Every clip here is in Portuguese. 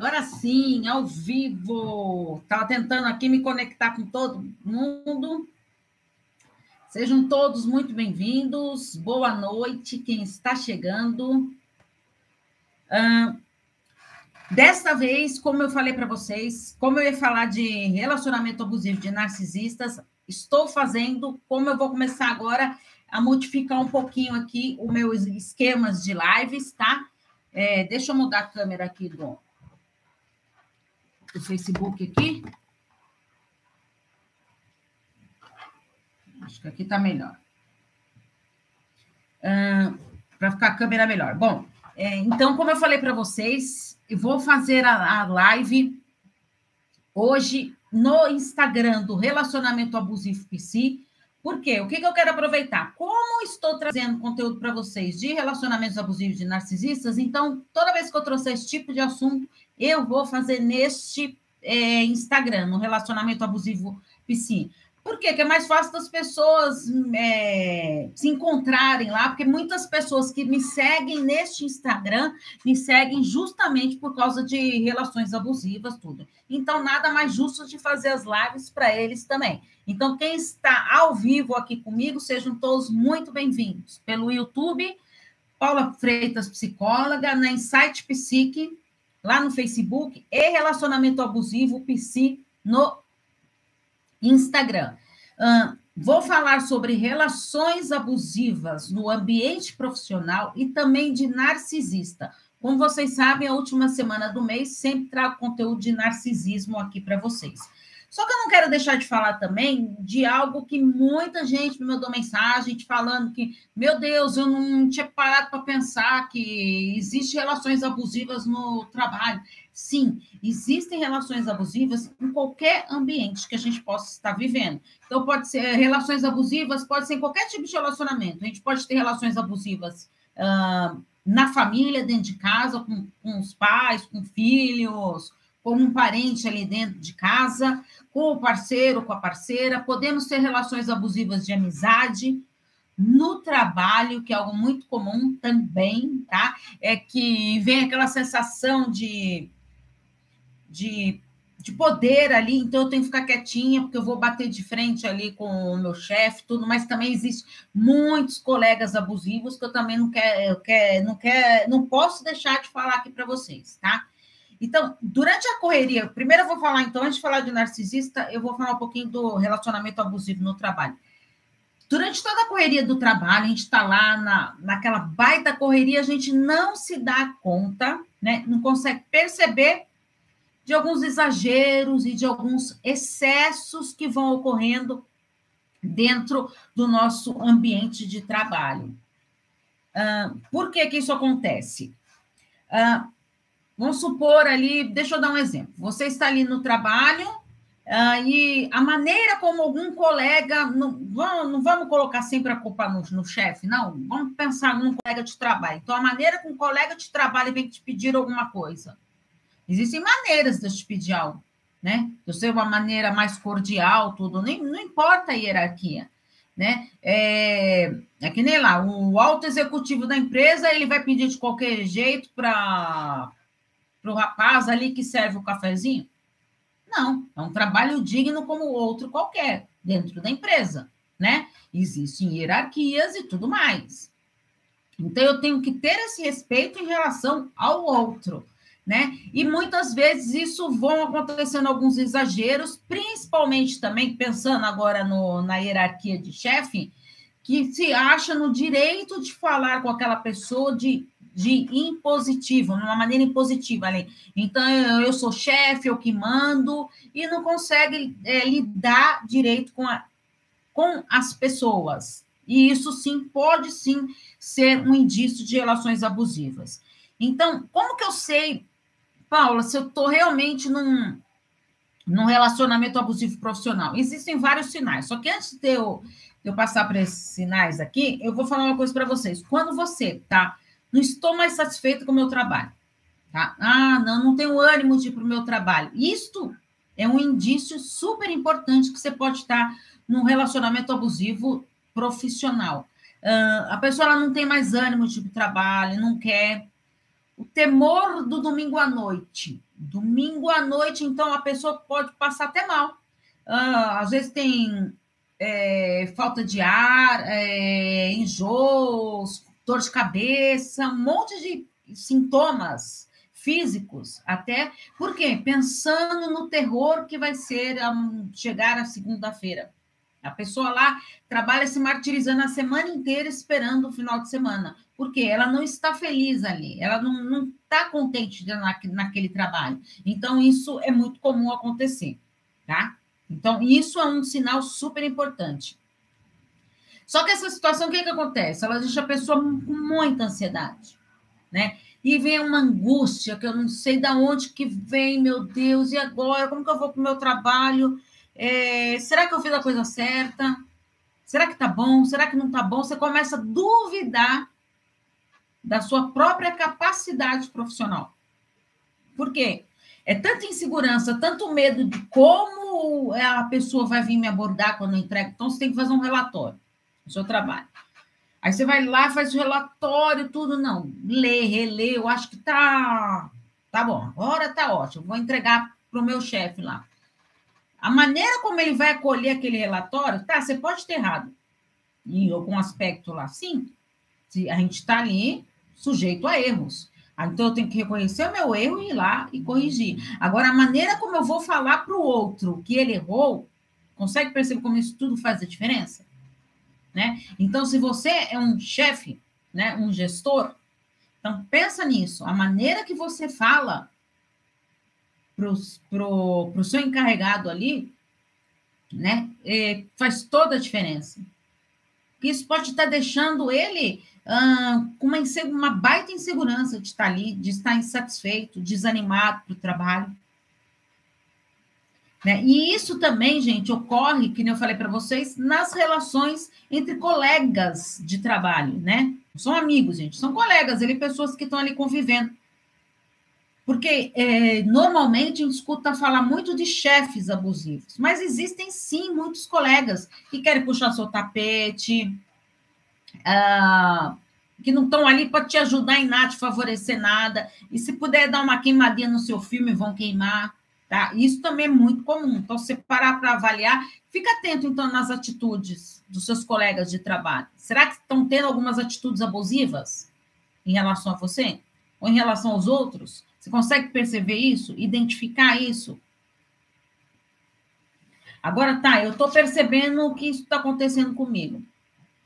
agora sim, ao vivo. Estava tentando aqui me conectar com todo mundo. Sejam todos muito bem-vindos. Boa noite, quem está chegando. Desta vez, como eu falei para vocês, como eu ia falar de relacionamento abusivo de narcisistas, estou fazendo, como eu vou começar agora a modificar um pouquinho aqui os meus esquemas de lives, tá? É, deixa eu mudar a câmera aqui do, do Facebook aqui. Acho que aqui está melhor. Uh, para ficar a câmera melhor. Bom, é, então, como eu falei para vocês, eu vou fazer a, a live hoje no Instagram do Relacionamento Abusivo PC, por quê? O que, que eu quero aproveitar? Como estou trazendo conteúdo para vocês de relacionamentos abusivos de narcisistas, então, toda vez que eu trouxer esse tipo de assunto, eu vou fazer neste é, Instagram, no Relacionamento Abusivo PC. Por quê? Que é mais fácil das pessoas é, se encontrarem lá, porque muitas pessoas que me seguem neste Instagram me seguem justamente por causa de relações abusivas, tudo. Então, nada mais justo de fazer as lives para eles também. Então, quem está ao vivo aqui comigo, sejam todos muito bem-vindos. Pelo YouTube, Paula Freitas, psicóloga, na Insight Psique, lá no Facebook, e Relacionamento Abusivo Psi no Instagram. Uh, vou falar sobre relações abusivas no ambiente profissional e também de narcisista. Como vocês sabem, a última semana do mês sempre trago conteúdo de narcisismo aqui para vocês. Só que eu não quero deixar de falar também de algo que muita gente me mandou mensagem falando que, meu Deus, eu não tinha parado para pensar que existem relações abusivas no trabalho. Sim, existem relações abusivas em qualquer ambiente que a gente possa estar vivendo. Então, pode ser relações abusivas, pode ser em qualquer tipo de relacionamento. A gente pode ter relações abusivas uh, na família, dentro de casa, com, com os pais, com filhos, com um parente ali dentro de casa, com o parceiro, com a parceira, podemos ter relações abusivas de amizade, no trabalho, que é algo muito comum também, tá? É que vem aquela sensação de, de, de poder ali, então eu tenho que ficar quietinha, porque eu vou bater de frente ali com o meu chefe, tudo, mas também existe muitos colegas abusivos que eu também não quero, eu não quero, não posso deixar de falar aqui para vocês, tá? Então, durante a correria, primeiro eu vou falar, então, antes de falar de narcisista, eu vou falar um pouquinho do relacionamento abusivo no trabalho. Durante toda a correria do trabalho, a gente está lá na, naquela baita correria, a gente não se dá conta, né? não consegue perceber de alguns exageros e de alguns excessos que vão ocorrendo dentro do nosso ambiente de trabalho. Uh, por que, que isso acontece? Uh, Vamos supor ali, deixa eu dar um exemplo. Você está ali no trabalho uh, e a maneira como algum colega, não vamos, não vamos colocar sempre a culpa no, no chefe, não. Vamos pensar num colega de trabalho. Então, a maneira como um colega de trabalho vem te pedir alguma coisa. Existem maneiras de te pedir algo, né? Eu sei uma maneira mais cordial, tudo, nem, não importa a hierarquia né? É, é que nem lá, o alto executivo da empresa ele vai pedir de qualquer jeito para para o rapaz ali que serve o cafezinho? Não, é um trabalho digno como outro qualquer, dentro da empresa, né? Existem hierarquias e tudo mais. Então, eu tenho que ter esse respeito em relação ao outro, né? E muitas vezes isso vão acontecendo alguns exageros, principalmente também pensando agora no, na hierarquia de chefe, que se acha no direito de falar com aquela pessoa, de de impositivo, uma maneira impositiva ali. Então, eu sou chefe, eu que mando, e não consegue é, lidar direito com, a, com as pessoas. E isso sim pode sim ser um indício de relações abusivas. Então, como que eu sei, Paula, se eu estou realmente num, num relacionamento abusivo profissional? Existem vários sinais, só que antes de eu, eu passar para esses sinais aqui, eu vou falar uma coisa para vocês. Quando você está não estou mais satisfeito com o meu trabalho. Tá? Ah, não, não tenho ânimo de ir para o meu trabalho. Isto é um indício super importante que você pode estar num relacionamento abusivo profissional. Uh, a pessoa ela não tem mais ânimo de trabalho, não quer. O temor do domingo à noite, Domingo à noite, então, a pessoa pode passar até mal. Ah, às vezes tem é, falta de ar, é, enjoos, dor de cabeça, um monte de sintomas físicos, até porque pensando no terror que vai ser um, chegar a segunda-feira. A pessoa lá trabalha se martirizando a semana inteira esperando o final de semana, porque ela não está feliz ali, ela não está contente na, naquele trabalho. Então, isso é muito comum acontecer, tá? Então, isso é um sinal super importante. Só que essa situação, o que, que acontece? Ela deixa a pessoa com muita ansiedade, né? E vem uma angústia que eu não sei de onde que vem, meu Deus, e agora? Como que eu vou para o meu trabalho? É, será que eu fiz a coisa certa? Será que tá bom? Será que não tá bom? Você começa a duvidar da sua própria capacidade profissional. Por quê? É tanta insegurança, tanto medo de como a pessoa vai vir me abordar quando eu entrego. Então, você tem que fazer um relatório seu trabalho. Aí você vai lá, faz o relatório, tudo. Não, lê, relê, eu acho que tá, tá bom, agora tá ótimo. Vou entregar para o meu chefe lá. A maneira como ele vai acolher aquele relatório, tá, você pode ter errado em algum aspecto lá, sim. Se a gente está ali sujeito a erros. Ah, então eu tenho que reconhecer o meu erro e ir lá e corrigir. Agora, a maneira como eu vou falar para o outro que ele errou, consegue perceber como isso tudo faz a diferença? Né? Então, se você é um chefe, né, um gestor, então pensa nisso. A maneira que você fala para o seu encarregado ali, né, é, faz toda a diferença. Isso pode estar deixando ele ah, com uma, uma baita insegurança de estar ali, de estar insatisfeito, desanimado para o trabalho. Né? E isso também, gente, ocorre, que eu falei para vocês, nas relações entre colegas de trabalho, né? São amigos, gente, são colegas, ele, pessoas que estão ali convivendo. Porque é, normalmente a gente escuta falar muito de chefes abusivos, mas existem sim muitos colegas que querem puxar seu tapete, ah, que não estão ali para te ajudar em nada, te favorecer nada, e se puder dar uma queimadinha no seu filme, vão queimar. Tá? Isso também é muito comum. Então, você parar para avaliar, fica atento então nas atitudes dos seus colegas de trabalho. Será que estão tendo algumas atitudes abusivas em relação a você? Ou em relação aos outros? Você consegue perceber isso? Identificar isso? Agora tá, eu estou percebendo que isso está acontecendo comigo.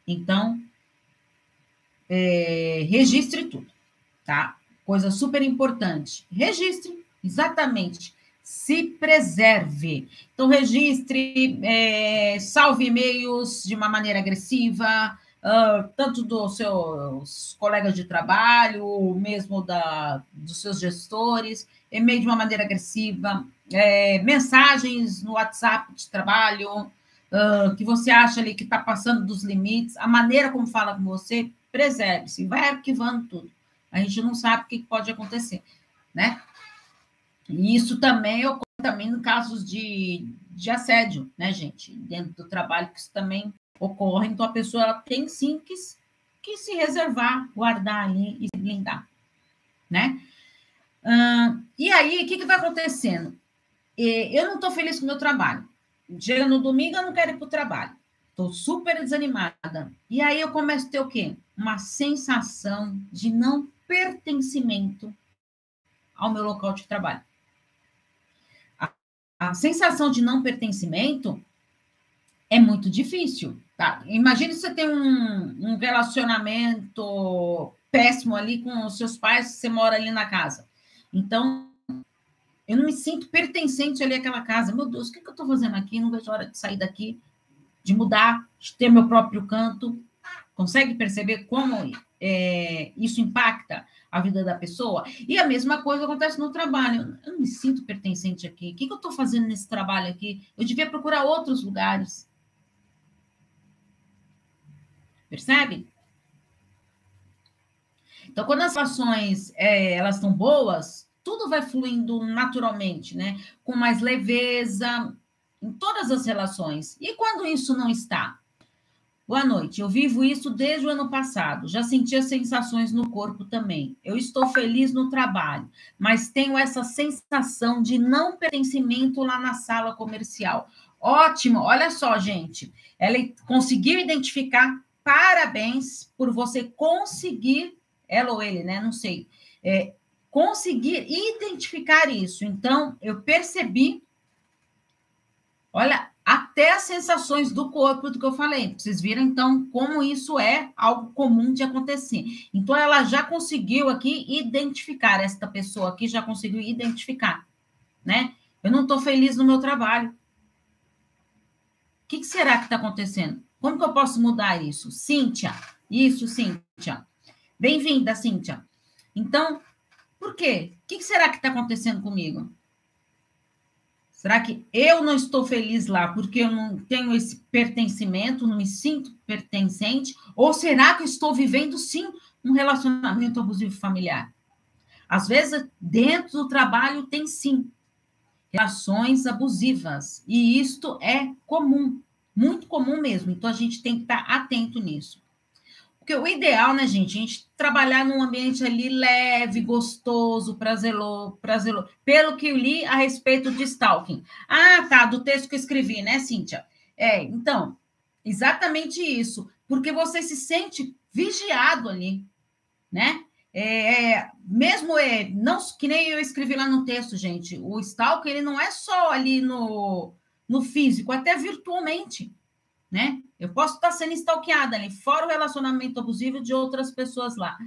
Então, é, registre tudo, tá? Coisa super importante. Registre, exatamente. Se preserve. Então, registre, é, salve e-mails de uma maneira agressiva, uh, tanto dos seus colegas de trabalho, mesmo da, dos seus gestores, e-mail de uma maneira agressiva, é, mensagens no WhatsApp de trabalho, uh, que você acha ali que está passando dos limites, a maneira como fala com você, preserve-se, vai arquivando tudo. A gente não sabe o que pode acontecer, né? E isso também ocorre também no casos de, de assédio, né, gente? Dentro do trabalho, que isso também ocorre, então a pessoa ela tem sim que, que se reservar, guardar ali e se blindar, né? Uh, e aí, o que, que vai acontecendo? Eu não estou feliz com o meu trabalho. Chega no domingo, eu não quero ir para o trabalho. Estou super desanimada. E aí eu começo a ter o quê? Uma sensação de não pertencimento ao meu local de trabalho. A, a sensação de não pertencimento é muito difícil. Tá? Imagine você tem um, um relacionamento péssimo ali com os seus pais, você mora ali na casa. Então, eu não me sinto pertencente ali àquela casa. Meu Deus, o que, que eu estou fazendo aqui? Não vejo hora de sair daqui, de mudar, de ter meu próprio canto. Consegue perceber como é, isso impacta a vida da pessoa? E a mesma coisa acontece no trabalho. Eu não me sinto pertencente aqui. O que, que eu estou fazendo nesse trabalho aqui? Eu devia procurar outros lugares. Percebe? Então, quando as ações é, elas estão boas, tudo vai fluindo naturalmente, né? Com mais leveza em todas as relações. E quando isso não está? Boa noite. Eu vivo isso desde o ano passado. Já senti as sensações no corpo também. Eu estou feliz no trabalho, mas tenho essa sensação de não pertencimento lá na sala comercial. Ótimo. Olha só, gente. Ela conseguiu identificar. Parabéns por você conseguir, ela ou ele, né? Não sei. É, conseguir identificar isso. Então, eu percebi. Olha, até as sensações do corpo do que eu falei. Vocês viram, então, como isso é algo comum de acontecer. Então, ela já conseguiu aqui identificar, esta pessoa aqui já conseguiu identificar, né? Eu não estou feliz no meu trabalho. O que, que será que está acontecendo? Como que eu posso mudar isso? Cíntia, isso, Cíntia. Bem-vinda, Cíntia. Então, por quê? O que, que será que está acontecendo comigo? Será que eu não estou feliz lá porque eu não tenho esse pertencimento, não me sinto pertencente? Ou será que eu estou vivendo, sim, um relacionamento abusivo familiar? Às vezes, dentro do trabalho, tem sim relações abusivas. E isto é comum, muito comum mesmo. Então, a gente tem que estar atento nisso. Porque o ideal, né, gente, a gente trabalhar num ambiente ali leve, gostoso, prazeroso, prazeroso. Pelo que eu li a respeito de stalking. Ah, tá, do texto que eu escrevi, né, Cíntia? É, então, exatamente isso. Porque você se sente vigiado ali, né? É, é, mesmo é, não que nem eu escrevi lá no texto, gente, o stalking ele não é só ali no, no físico, até virtualmente né? Eu posso estar sendo stalkeada ali, fora o relacionamento abusivo de outras pessoas lá.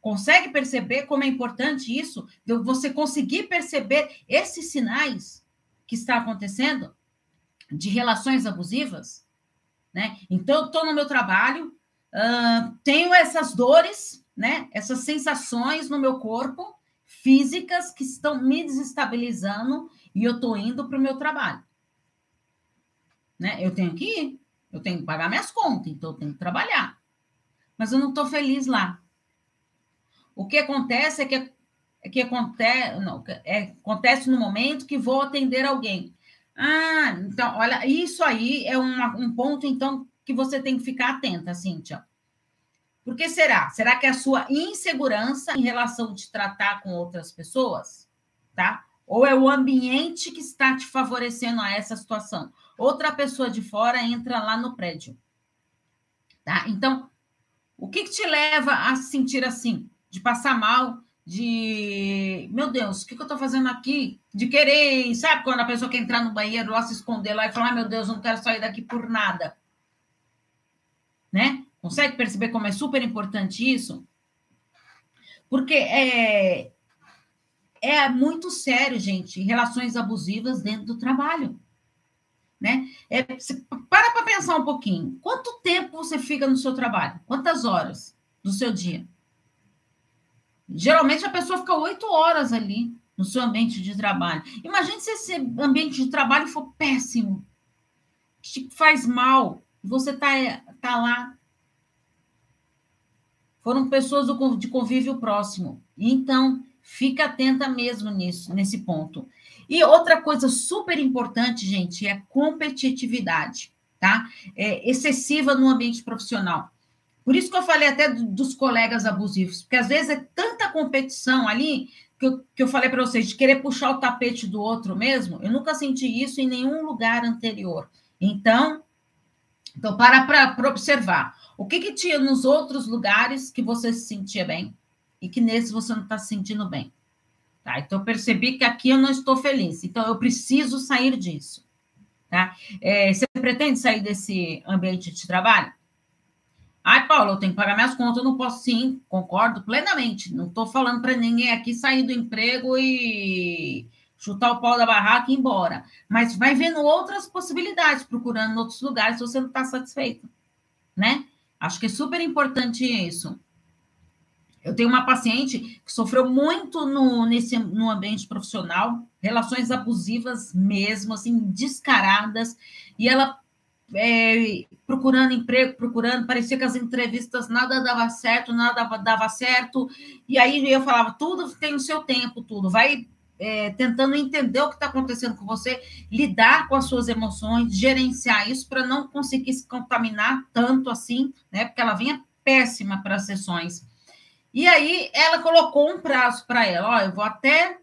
Consegue perceber como é importante isso? Você conseguir perceber esses sinais que está acontecendo de relações abusivas, né? Então, estou no meu trabalho, uh, tenho essas dores, né? Essas sensações no meu corpo, físicas, que estão me desestabilizando, e eu estou indo para o meu trabalho. Né? Eu tenho que ir. Eu tenho que pagar minhas contas, então eu tenho que trabalhar. Mas eu não estou feliz lá. O que acontece é que, é que acontece, não, é, acontece no momento que vou atender alguém. Ah, então, olha, isso aí é uma, um ponto, então, que você tem que ficar atenta, Cíntia. Por que será? Será que é a sua insegurança em relação de tratar com outras pessoas? Tá? Ou é o ambiente que está te favorecendo a essa situação? Outra pessoa de fora entra lá no prédio. Tá? Então, o que, que te leva a se sentir assim? De passar mal, de meu Deus, o que, que eu estou fazendo aqui? De querer, sabe, quando a pessoa quer entrar no banheiro lá, se esconder lá e falar, ah, meu Deus, eu não quero sair daqui por nada. Né? Consegue perceber como é super importante isso? Porque é, é muito sério, gente, relações abusivas dentro do trabalho. Né? É, para para pensar um pouquinho. Quanto tempo você fica no seu trabalho? Quantas horas do seu dia? Geralmente a pessoa fica oito horas ali no seu ambiente de trabalho. Imagine se esse ambiente de trabalho for péssimo, que faz mal, você está tá lá. Foram pessoas de convívio próximo. Então, fica atenta mesmo nisso, nesse ponto. E outra coisa super importante, gente, é competitividade, tá? É excessiva no ambiente profissional. Por isso que eu falei até dos colegas abusivos, porque às vezes é tanta competição ali que eu, que eu falei para vocês, de querer puxar o tapete do outro mesmo. Eu nunca senti isso em nenhum lugar anterior. Então, então para para observar. O que, que tinha nos outros lugares que você se sentia bem e que nesse você não está se sentindo bem? Tá? Então, percebi que aqui eu não estou feliz, então eu preciso sair disso. Tá? É, você pretende sair desse ambiente de trabalho? Ai, Paulo, eu tenho que pagar minhas contas, eu não posso sim, concordo plenamente. Não estou falando para ninguém aqui sair do emprego e chutar o pau da barraca e ir embora. Mas vai vendo outras possibilidades, procurando outros lugares se você não está satisfeito. Né? Acho que é super importante isso. Eu tenho uma paciente que sofreu muito no, nesse, no ambiente profissional, relações abusivas mesmo, assim, descaradas, e ela é, procurando emprego, procurando, parecia que as entrevistas nada dava certo, nada dava, certo, e aí eu falava, tudo tem o seu tempo, tudo, vai é, tentando entender o que está acontecendo com você, lidar com as suas emoções, gerenciar isso para não conseguir se contaminar tanto assim, né? Porque ela vinha péssima para as sessões. E aí ela colocou um prazo para ela, ó, eu vou até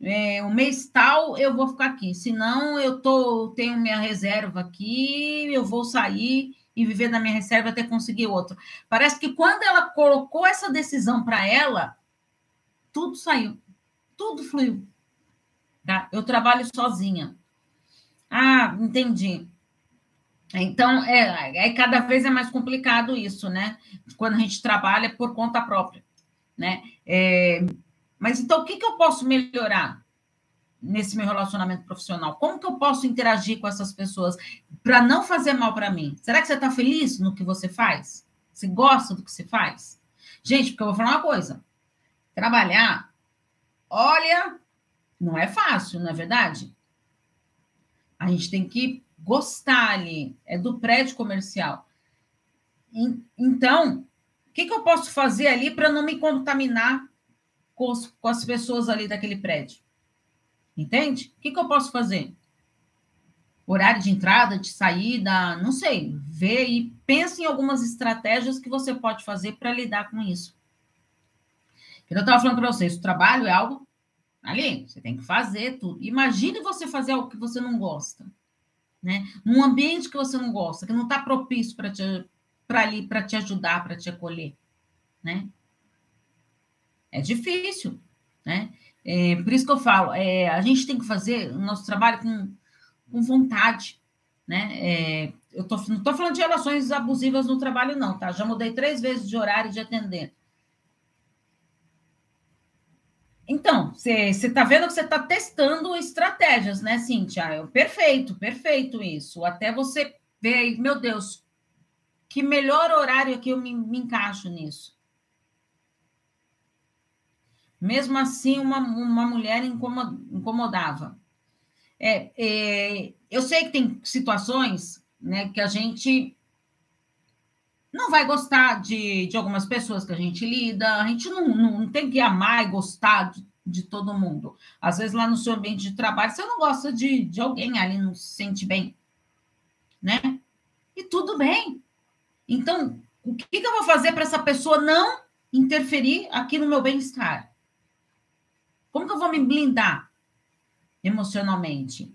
é, o mês tal eu vou ficar aqui, senão eu tô, tenho minha reserva aqui, eu vou sair e viver da minha reserva até conseguir outro. Parece que quando ela colocou essa decisão para ela, tudo saiu, tudo fluiu. Tá? Eu trabalho sozinha. Ah, entendi. Então, é, é cada vez é mais complicado isso, né? Quando a gente trabalha por conta própria, né? É, mas então, o que, que eu posso melhorar nesse meu relacionamento profissional? Como que eu posso interagir com essas pessoas para não fazer mal para mim? Será que você está feliz no que você faz? Você gosta do que você faz? Gente, porque eu vou falar uma coisa: trabalhar, olha, não é fácil, não é verdade? A gente tem que gostar ali, é do prédio comercial. Então, o que, que eu posso fazer ali para não me contaminar com, os, com, as pessoas ali daquele prédio? Entende? O que, que eu posso fazer? Horário de entrada, de saída, não sei. Vê e pense em algumas estratégias que você pode fazer para lidar com isso. Eu estava falando para vocês, o trabalho é algo ali, você tem que fazer tudo. Imagine você fazer algo que você não gosta né? Num ambiente que você não gosta, que não está propício para te para ali para te ajudar, para te acolher, né? É difícil, né? É, por isso que eu falo, é, a gente tem que fazer o nosso trabalho com, com vontade, né? É, eu tô, não estou falando de relações abusivas no trabalho, não, tá? Já mudei três vezes de horário de atender. Então, você está vendo que você está testando estratégias, né, Cíntia? Perfeito, perfeito isso. Até você ver, meu Deus, que melhor horário aqui eu me, me encaixo nisso. Mesmo assim, uma, uma mulher incomodava. É, é, eu sei que tem situações né, que a gente não vai gostar de, de algumas pessoas que a gente lida, a gente não, não, não tem que amar e gostar de, de, todo mundo. Às vezes, lá no seu ambiente de trabalho, você não gosta de, de alguém ali, não se sente bem, né? E tudo bem. Então, o que, que eu vou fazer para essa pessoa não interferir aqui no meu bem-estar? Como que eu vou me blindar emocionalmente?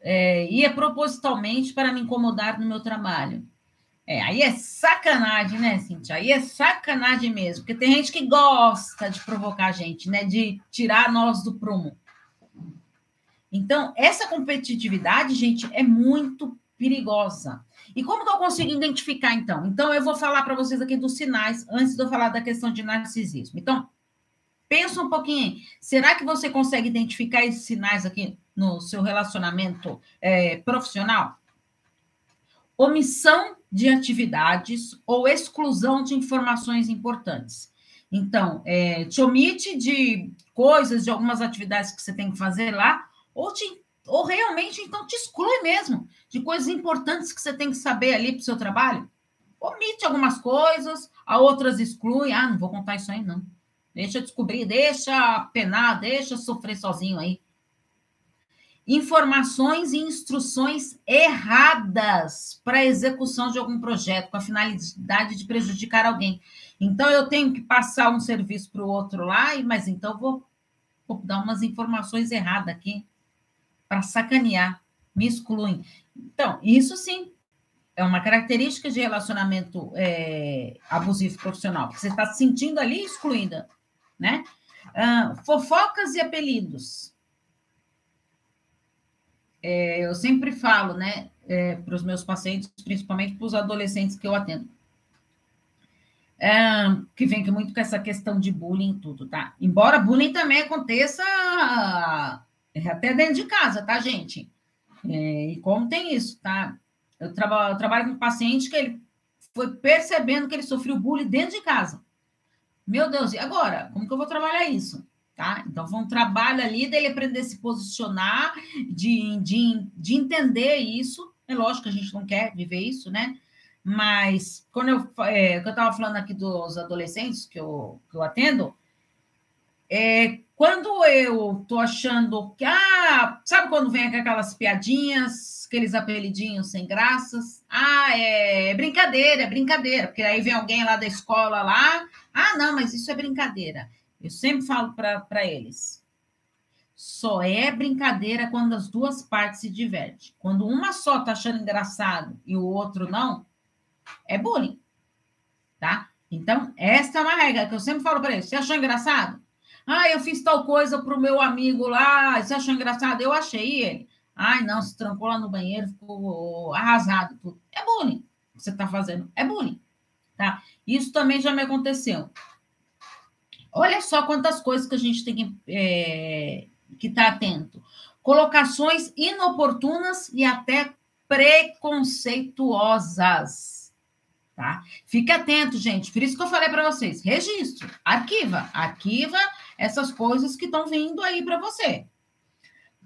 É, e é propositalmente para me incomodar no meu trabalho. É, aí é sacanagem, né, Cintia? Aí é sacanagem mesmo, porque tem gente que gosta de provocar a gente, né? De tirar nós do prumo. Então, essa competitividade, gente, é muito perigosa. E como que eu consigo identificar, então? Então, eu vou falar para vocês aqui dos sinais, antes de eu falar da questão de narcisismo. Então, pensa um pouquinho. Será que você consegue identificar esses sinais aqui no seu relacionamento é, profissional? Omissão de atividades ou exclusão de informações importantes. Então, é, te omite de coisas, de algumas atividades que você tem que fazer lá, ou, te, ou realmente, então, te exclui mesmo de coisas importantes que você tem que saber ali para o seu trabalho. Omite algumas coisas, a outras exclui. Ah, não vou contar isso aí, não. Deixa descobrir, deixa penar, deixa sofrer sozinho aí informações e instruções erradas para a execução de algum projeto com a finalidade de prejudicar alguém. Então, eu tenho que passar um serviço para o outro lá, mas então vou, vou dar umas informações erradas aqui para sacanear, me excluem. Então, isso sim é uma característica de relacionamento é, abusivo profissional, porque você está se sentindo ali excluída, né? Ah, fofocas e apelidos é, eu sempre falo, né, é, para os meus pacientes, principalmente para os adolescentes que eu atendo, é, que vem muito com essa questão de bullying e tudo, tá? Embora bullying também aconteça é, até dentro de casa, tá, gente? É, e como tem isso, tá? Eu, traba, eu trabalho com um paciente que ele foi percebendo que ele sofreu bullying dentro de casa. Meu Deus, e agora? Como que eu vou trabalhar isso? Tá? Então, foi um trabalho ali dele aprender a se posicionar, de, de, de entender isso. É lógico que a gente não quer viver isso, né? Mas, quando eu é, eu estava falando aqui dos adolescentes que eu, que eu atendo, É, quando eu tô achando que, ah, sabe quando vem aquelas piadinhas, aqueles apelidinhos sem graças? Ah, é, é brincadeira, é brincadeira, porque aí vem alguém lá da escola lá, ah, não, mas isso é brincadeira. Eu sempre falo para eles, só é brincadeira quando as duas partes se divertem. Quando uma só tá achando engraçado e o outro não, é bullying, tá? Então, essa é uma regra que eu sempre falo para eles. Você achou engraçado? Ah, eu fiz tal coisa para o meu amigo lá. Você achou engraçado? Eu achei ele. Ai, não, se trancou lá no banheiro, ficou arrasado. Tudo. É bullying. Você está fazendo. É bullying. Tá? Isso também já me aconteceu. Olha só quantas coisas que a gente tem que é, estar tá atento. Colocações inoportunas e até preconceituosas. Tá? Fique atento, gente. Por isso que eu falei para vocês: registro, arquiva, arquiva essas coisas que estão vindo aí para você.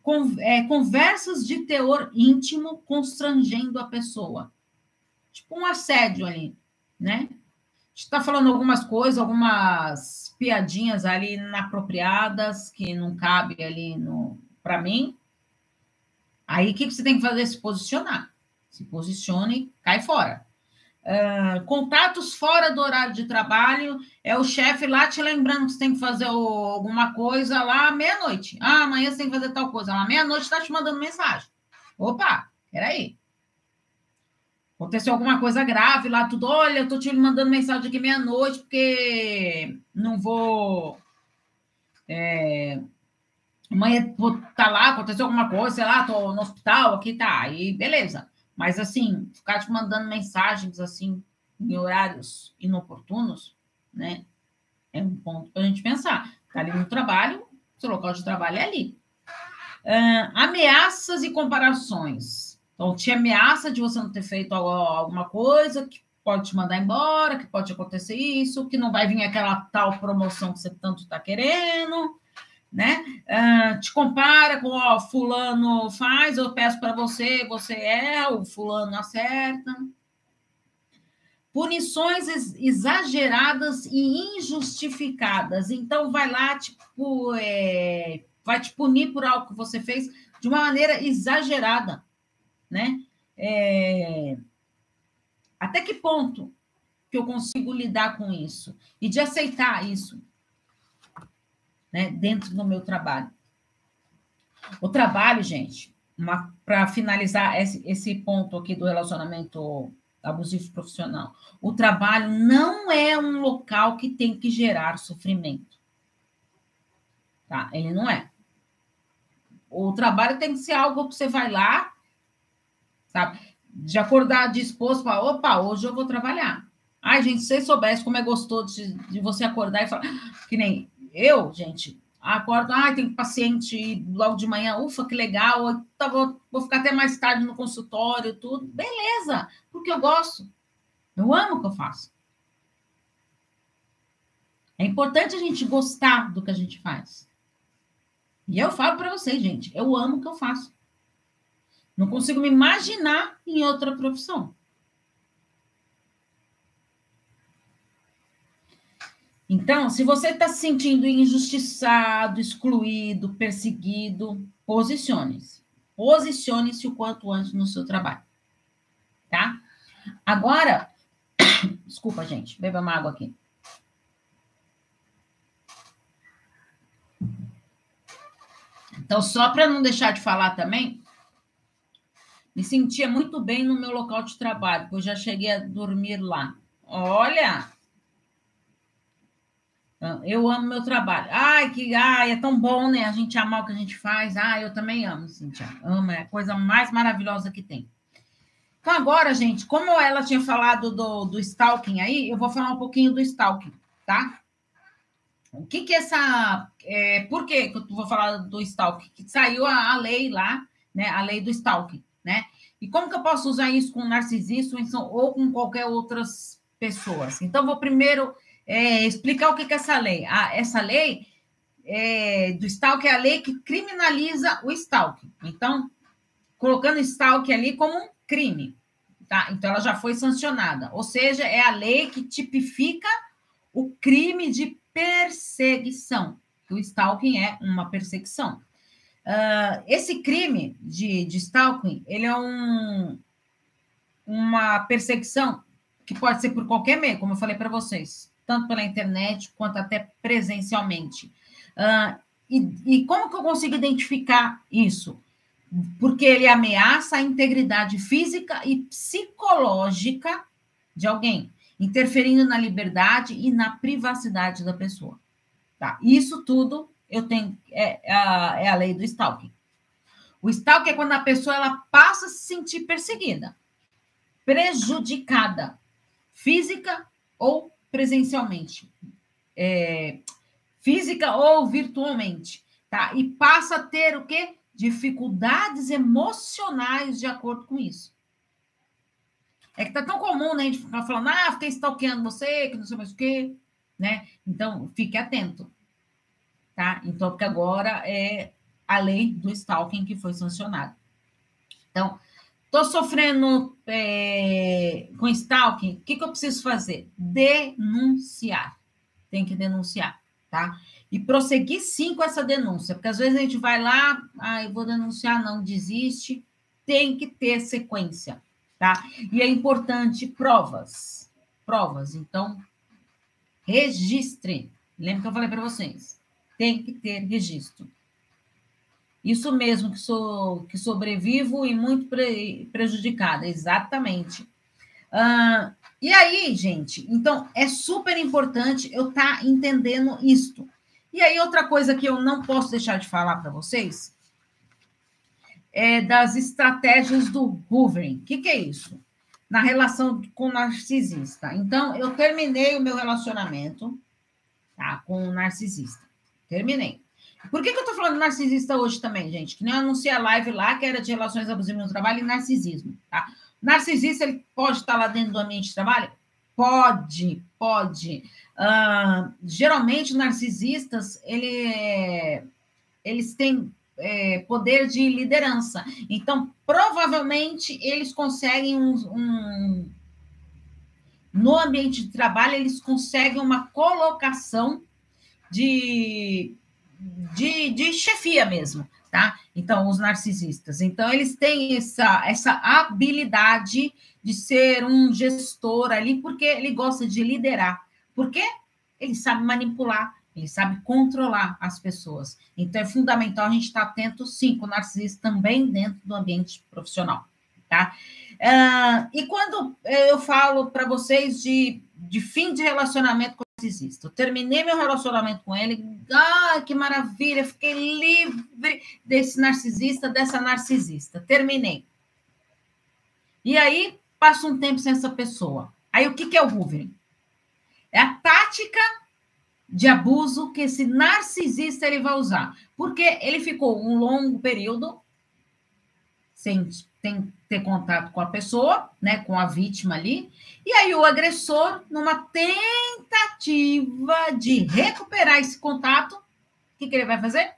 Con é, conversas de teor íntimo constrangendo a pessoa. Tipo um assédio ali, né? Está falando algumas coisas, algumas piadinhas ali inapropriadas que não cabe ali no para mim. Aí o que, que você tem que fazer? Se posicionar. Se posicione, cai fora. Uh, contatos fora do horário de trabalho, é o chefe lá te lembrando que você tem que fazer o, alguma coisa lá meia-noite. Ah, amanhã você tem que fazer tal coisa. Lá meia-noite está te mandando mensagem. Opa, peraí. Aconteceu alguma coisa grave lá, tudo. Olha, eu tô te mandando mensagem aqui meia-noite porque não vou. É, amanhã vou tá lá, aconteceu alguma coisa, sei lá, tô no hospital, aqui tá. Aí, beleza. Mas, assim, ficar te mandando mensagens, assim, em horários inoportunos, né? É um ponto para a gente pensar. Está ali no trabalho, seu local de trabalho é ali. Uh, ameaças e comparações. Então, te ameaça de você não ter feito alguma coisa que pode te mandar embora, que pode acontecer isso, que não vai vir aquela tal promoção que você tanto está querendo, né? Uh, te compara com o fulano faz, eu peço para você, você é, o fulano acerta. Punições exageradas e injustificadas. Então, vai lá, tipo, é, vai te punir por algo que você fez de uma maneira exagerada, né? É, até que ponto que eu consigo lidar com isso? E de aceitar isso? né, dentro do meu trabalho. O trabalho, gente, para finalizar esse, esse ponto aqui do relacionamento abusivo profissional, o trabalho não é um local que tem que gerar sofrimento. Tá? Ele não é. O trabalho tem que ser algo que você vai lá, sabe? De acordar disposto para, opa, hoje eu vou trabalhar. Ai, gente, se você soubesse como é gostoso de, de você acordar e falar, que nem eu, gente, acordo, ah, tem paciente logo de manhã, ufa, que legal, tá, vou, vou ficar até mais tarde no consultório, tudo. Beleza, porque eu gosto. Eu amo o que eu faço. É importante a gente gostar do que a gente faz. E eu falo para vocês, gente, eu amo o que eu faço. Não consigo me imaginar em outra profissão. Então, se você está se sentindo injustiçado, excluído, perseguido, posicione-se. Posicione-se o quanto antes no seu trabalho. Tá? Agora, desculpa, gente, beba uma água aqui. Então, só para não deixar de falar também, me sentia muito bem no meu local de trabalho, pois já cheguei a dormir lá. Olha, ah, eu amo meu trabalho. Ai, que ai, é tão bom, né? A gente amar o que a gente faz. Ah, eu também amo, Cintia. Amo, é a coisa mais maravilhosa que tem. Então, agora, gente, como ela tinha falado do, do stalking aí, eu vou falar um pouquinho do stalking, tá? O que que essa... É, por que eu vou falar do stalking? Saiu a, a, lei lá, né? A lei do stalking, né? E como que eu posso usar isso com narcisismo ou com qualquer outras pessoas? Então, vou primeiro é, explicar o que é essa lei. Ah, essa lei é, do stalking é a lei que criminaliza o stalking. Então, colocando stalking ali como um crime. Tá? Então, ela já foi sancionada. Ou seja, é a lei que tipifica o crime de perseguição. O stalking é uma perseguição. Uh, esse crime de, de stalking, ele é um, uma perseguição que pode ser por qualquer meio, como eu falei para vocês, tanto pela internet quanto até presencialmente. Uh, e, e como que eu consigo identificar isso? Porque ele ameaça a integridade física e psicológica de alguém, interferindo na liberdade e na privacidade da pessoa. Tá? Isso tudo eu tenho é, é, a, é a lei do stalking. O stalking é quando a pessoa ela passa a se sentir perseguida, prejudicada, física ou presencialmente. É, física ou virtualmente, tá? E passa a ter o quê? Dificuldades emocionais de acordo com isso. É que tá tão comum, né? A gente ficar falando, ah, fiquei stalkeando você, que não sei mais o quê, né? Então, fique atento, tá? Então, porque agora é a lei do stalking que foi sancionada. Então, tô sofrendo é, com stalking, o que, que eu preciso fazer? Denunciar. Tem que denunciar tá? E prosseguir sim com essa denúncia, porque às vezes a gente vai lá, ah, eu vou denunciar, não desiste, tem que ter sequência, tá? E é importante provas, provas. Então, registre. Lembra que eu falei para vocês? Tem que ter registro. Isso mesmo que sou que sobrevivo e muito pre, prejudicada, exatamente. E aí, gente, então é super importante eu estar tá entendendo isto. E aí, outra coisa que eu não posso deixar de falar para vocês é das estratégias do Hoovering. O que, que é isso? Na relação com o narcisista. Então, eu terminei o meu relacionamento tá, com o narcisista. Terminei. Por que, que eu estou falando narcisista hoje também, gente? Que nem eu anunciei a live lá, que era de relações abusivas no trabalho e narcisismo, tá? Narcisista, ele pode estar lá dentro do ambiente de trabalho? Pode, pode. Uh, geralmente, narcisistas, ele, eles têm é, poder de liderança. Então, provavelmente, eles conseguem um, um, No ambiente de trabalho, eles conseguem uma colocação de, de, de chefia mesmo tá? Então, os narcisistas. Então, eles têm essa, essa habilidade de ser um gestor ali, porque ele gosta de liderar. Por quê? Ele sabe manipular, ele sabe controlar as pessoas. Então, é fundamental a gente estar atento, sim, com o narcisista também dentro do ambiente profissional, tá? Uh, e quando eu falo para vocês de, de fim de relacionamento narcisista. Eu terminei meu relacionamento com ele. Ah, que maravilha! Fiquei livre desse narcisista, dessa narcisista. Terminei. E aí, passa um tempo sem essa pessoa. Aí, o que, que é o Wolverine? É a tática de abuso que esse narcisista ele vai usar. Porque ele ficou um longo período sem tem ter contato com a pessoa, né, com a vítima ali, e aí o agressor, numa tentativa de recuperar esse contato, o que, que ele vai fazer?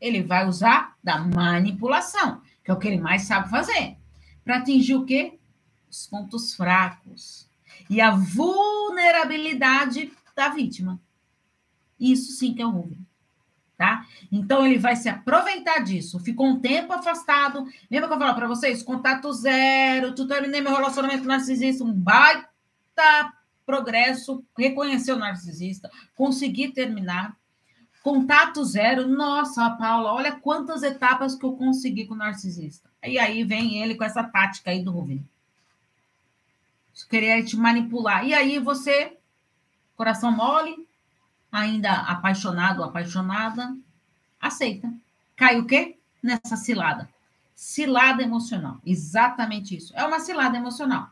Ele vai usar da manipulação, que é o que ele mais sabe fazer, para atingir o quê? Os pontos fracos e a vulnerabilidade da vítima. Isso sim que é o Rubem tá? Então ele vai se aproveitar disso. Ficou um tempo afastado. Lembra que eu falei para vocês? Contato zero, tu terminei meu relacionamento narcisista, um baita progresso, reconhecer o narcisista, conseguir terminar. Contato zero, nossa, Paula, olha quantas etapas que eu consegui com o narcisista. E aí vem ele com essa tática aí do Rubinho. Querer te manipular. E aí você, coração mole, ainda apaixonado ou apaixonada, aceita. Cai o quê? Nessa cilada. Cilada emocional. Exatamente isso. É uma cilada emocional.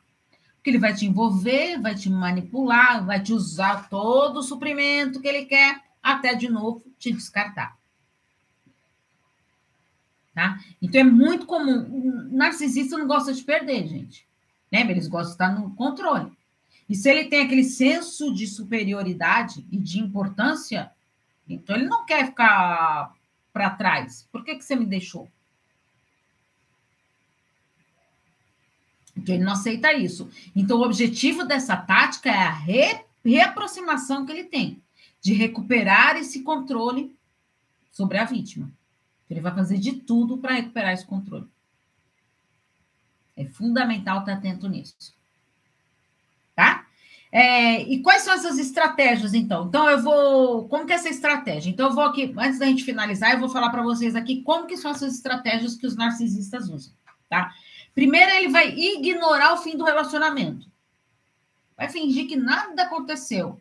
Porque ele vai te envolver, vai te manipular, vai te usar todo o suprimento que ele quer, até de novo te descartar. Tá? Então é muito comum. O narcisista não gosta de perder, gente. Lembra? Eles gostam de estar no controle. E se ele tem aquele senso de superioridade e de importância, então ele não quer ficar para trás. Por que, que você me deixou? Então ele não aceita isso. Então o objetivo dessa tática é a re, reaproximação que ele tem, de recuperar esse controle sobre a vítima. Ele vai fazer de tudo para recuperar esse controle. É fundamental estar atento nisso. É, e quais são essas estratégias, então? Então, eu vou. Como que é essa estratégia? Então, eu vou aqui, antes da gente finalizar, eu vou falar para vocês aqui como que são essas estratégias que os narcisistas usam, tá? Primeiro, ele vai ignorar o fim do relacionamento. Vai fingir que nada aconteceu.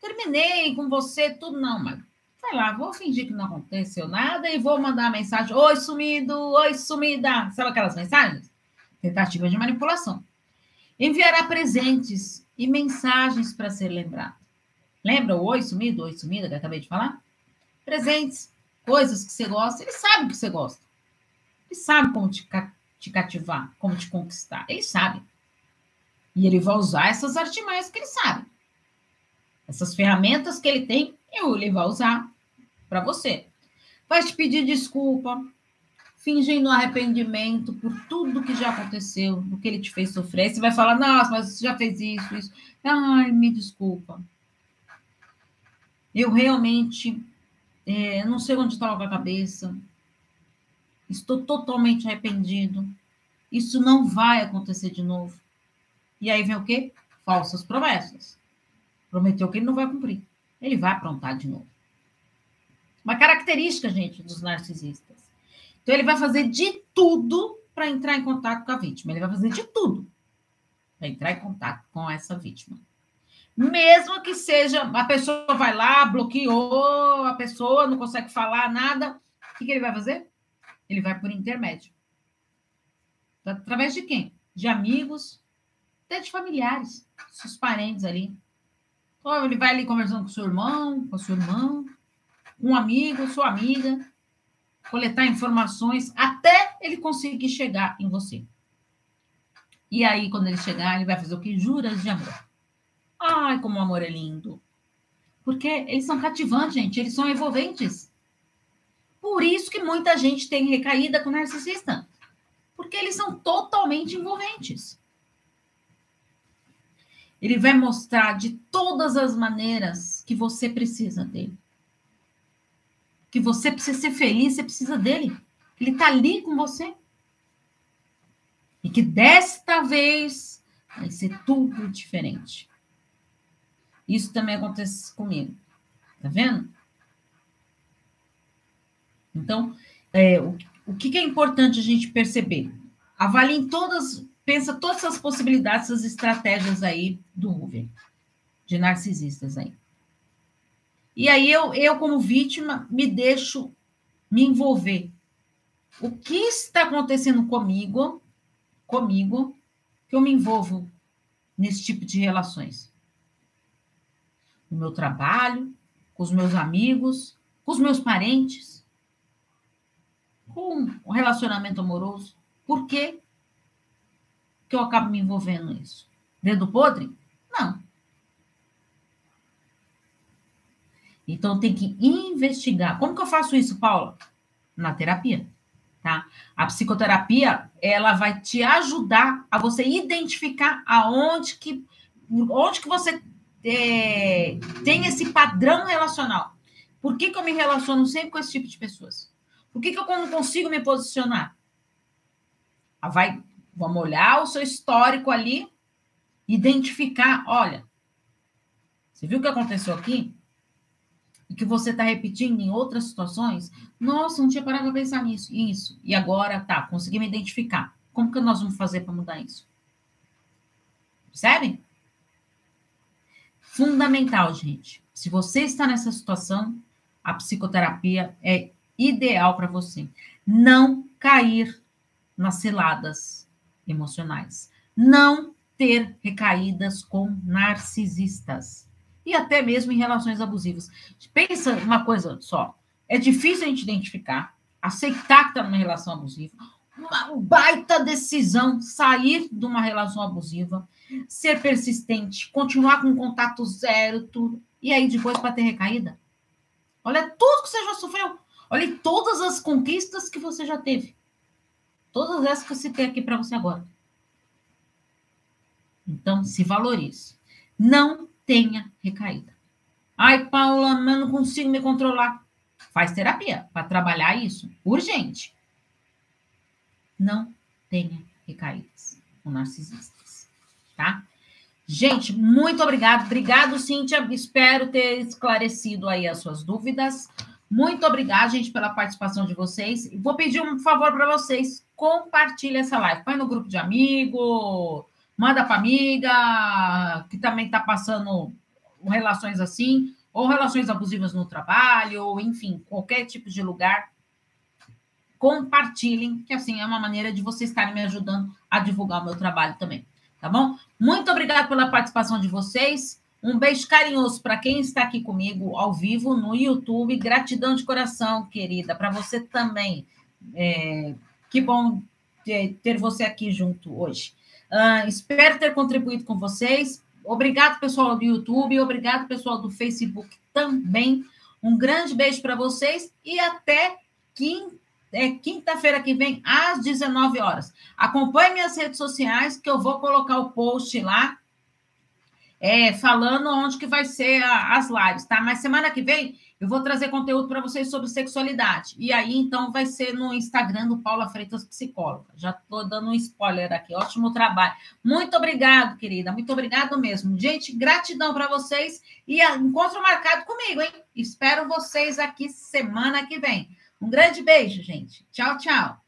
Terminei com você, tudo não, mas sei lá, vou fingir que não aconteceu nada e vou mandar mensagem: Oi, sumido, oi, sumida. Sabe aquelas mensagens? Tentativa de manipulação. Enviará presentes e mensagens para ser lembrado. Lembra o oi, sumido, oi, sumida que eu acabei de falar? Presentes, coisas que você gosta. Ele sabe que você gosta. Ele sabe como te, te cativar, como te conquistar. Ele sabe. E ele vai usar essas artimanhas que ele sabe. Essas ferramentas que ele tem, ele vai usar para você. Vai te pedir desculpa, fingindo arrependimento por tudo que já aconteceu, do que ele te fez sofrer. Você vai falar, nossa, mas você já fez isso, isso. Ai, me desculpa. Eu realmente é, não sei onde estava a cabeça. Estou totalmente arrependido. Isso não vai acontecer de novo. E aí vem o quê? Falsas promessas. Prometeu que ele não vai cumprir. Ele vai aprontar de novo. Uma característica, gente, dos narcisistas. Então, ele vai fazer de tudo para entrar em contato com a vítima. Ele vai fazer de tudo para entrar em contato com essa vítima. Mesmo que seja, a pessoa vai lá, bloqueou, a pessoa não consegue falar nada, o que, que ele vai fazer? Ele vai por intermédio. Através de quem? De amigos, até de familiares, seus parentes ali. Ou ele vai ali conversando com seu irmão, com a sua irmã, um amigo, sua amiga, coletar informações até ele conseguir chegar em você. E aí, quando ele chegar, ele vai fazer o que? Juras de amor. Ai, como o amor é lindo. Porque eles são cativantes, gente, eles são envolventes. Por isso que muita gente tem recaída com narcisista. Porque eles são totalmente envolventes. Ele vai mostrar de todas as maneiras que você precisa dele. Que você precisa ser feliz, você precisa dele. Ele está ali com você. E que desta vez vai ser tudo diferente. Isso também acontece comigo. Tá vendo? Então, é, o, o que, que é importante a gente perceber? Avaliem todas pensa todas as possibilidades, as estratégias aí do Hoover, de narcisistas aí. E aí eu, eu como vítima, me deixo me envolver. O que está acontecendo comigo, comigo, que eu me envolvo nesse tipo de relações? No meu trabalho, com os meus amigos, com os meus parentes, com o relacionamento amoroso. Por quê? que eu acabo me envolvendo nisso? Dedo podre? Não. Então tem que investigar. Como que eu faço isso, Paula? Na terapia, tá? A psicoterapia, ela vai te ajudar a você identificar aonde que onde que você é, tem esse padrão relacional. Por que, que eu me relaciono sempre com esse tipo de pessoas? Por que, que eu não consigo me posicionar? Vai Vamos olhar o seu histórico ali, identificar, olha, você viu o que aconteceu aqui? Que você está repetindo em outras situações? Nossa, não tinha parado para pensar nisso, isso. E agora, tá, consegui me identificar. Como que nós vamos fazer para mudar isso? Percebem? Fundamental, gente. Se você está nessa situação, a psicoterapia é ideal para você. Não cair nas ciladas emocionais. Não ter recaídas com narcisistas. E até mesmo em relações abusivas. Pensa uma coisa só. É difícil a gente identificar, aceitar que está numa relação abusiva, uma baita decisão sair de uma relação abusiva, ser persistente, continuar com contato zero, tudo. E aí depois para ter recaída? Olha tudo que você já sofreu. Olha todas as conquistas que você já teve. Todas essas que eu citei aqui para você agora. Então, se valorize. Não tenha recaída. Ai, Paula, não consigo me controlar. Faz terapia para trabalhar isso. Urgente. Não tenha recaídas com narcisistas, tá? Gente, muito obrigado. Obrigado, Cíntia. Espero ter esclarecido aí as suas dúvidas. Muito obrigada, gente, pela participação de vocês. Vou pedir um favor para vocês. Compartilhe essa live. Põe no grupo de amigo, manda para amiga, que também está passando relações assim, ou relações abusivas no trabalho, enfim, qualquer tipo de lugar. Compartilhem, que assim é uma maneira de vocês estarem me ajudando a divulgar o meu trabalho também. Tá bom? Muito obrigada pela participação de vocês. Um beijo carinhoso para quem está aqui comigo ao vivo no YouTube. Gratidão de coração, querida, para você também. É, que bom ter, você aqui junto hoje. Uh, espero ter contribuído com vocês. Obrigado, pessoal do YouTube. Obrigado, pessoal do Facebook também. Um grande beijo para vocês e até é quinta-feira que vem, às 19 horas. Acompanhe minhas redes sociais, que eu vou colocar o post lá é, falando onde que vai ser a, as lives, tá? Mas semana que vem eu vou trazer conteúdo para vocês sobre sexualidade. E aí, então, vai ser no Instagram do Paula Freitas Psicóloga. Já estou dando um spoiler aqui. Ótimo trabalho. Muito obrigado, querida. Muito obrigado mesmo. Gente, gratidão para vocês e encontro marcado comigo, hein? Espero vocês aqui semana que vem. Um grande beijo, gente. Tchau, tchau.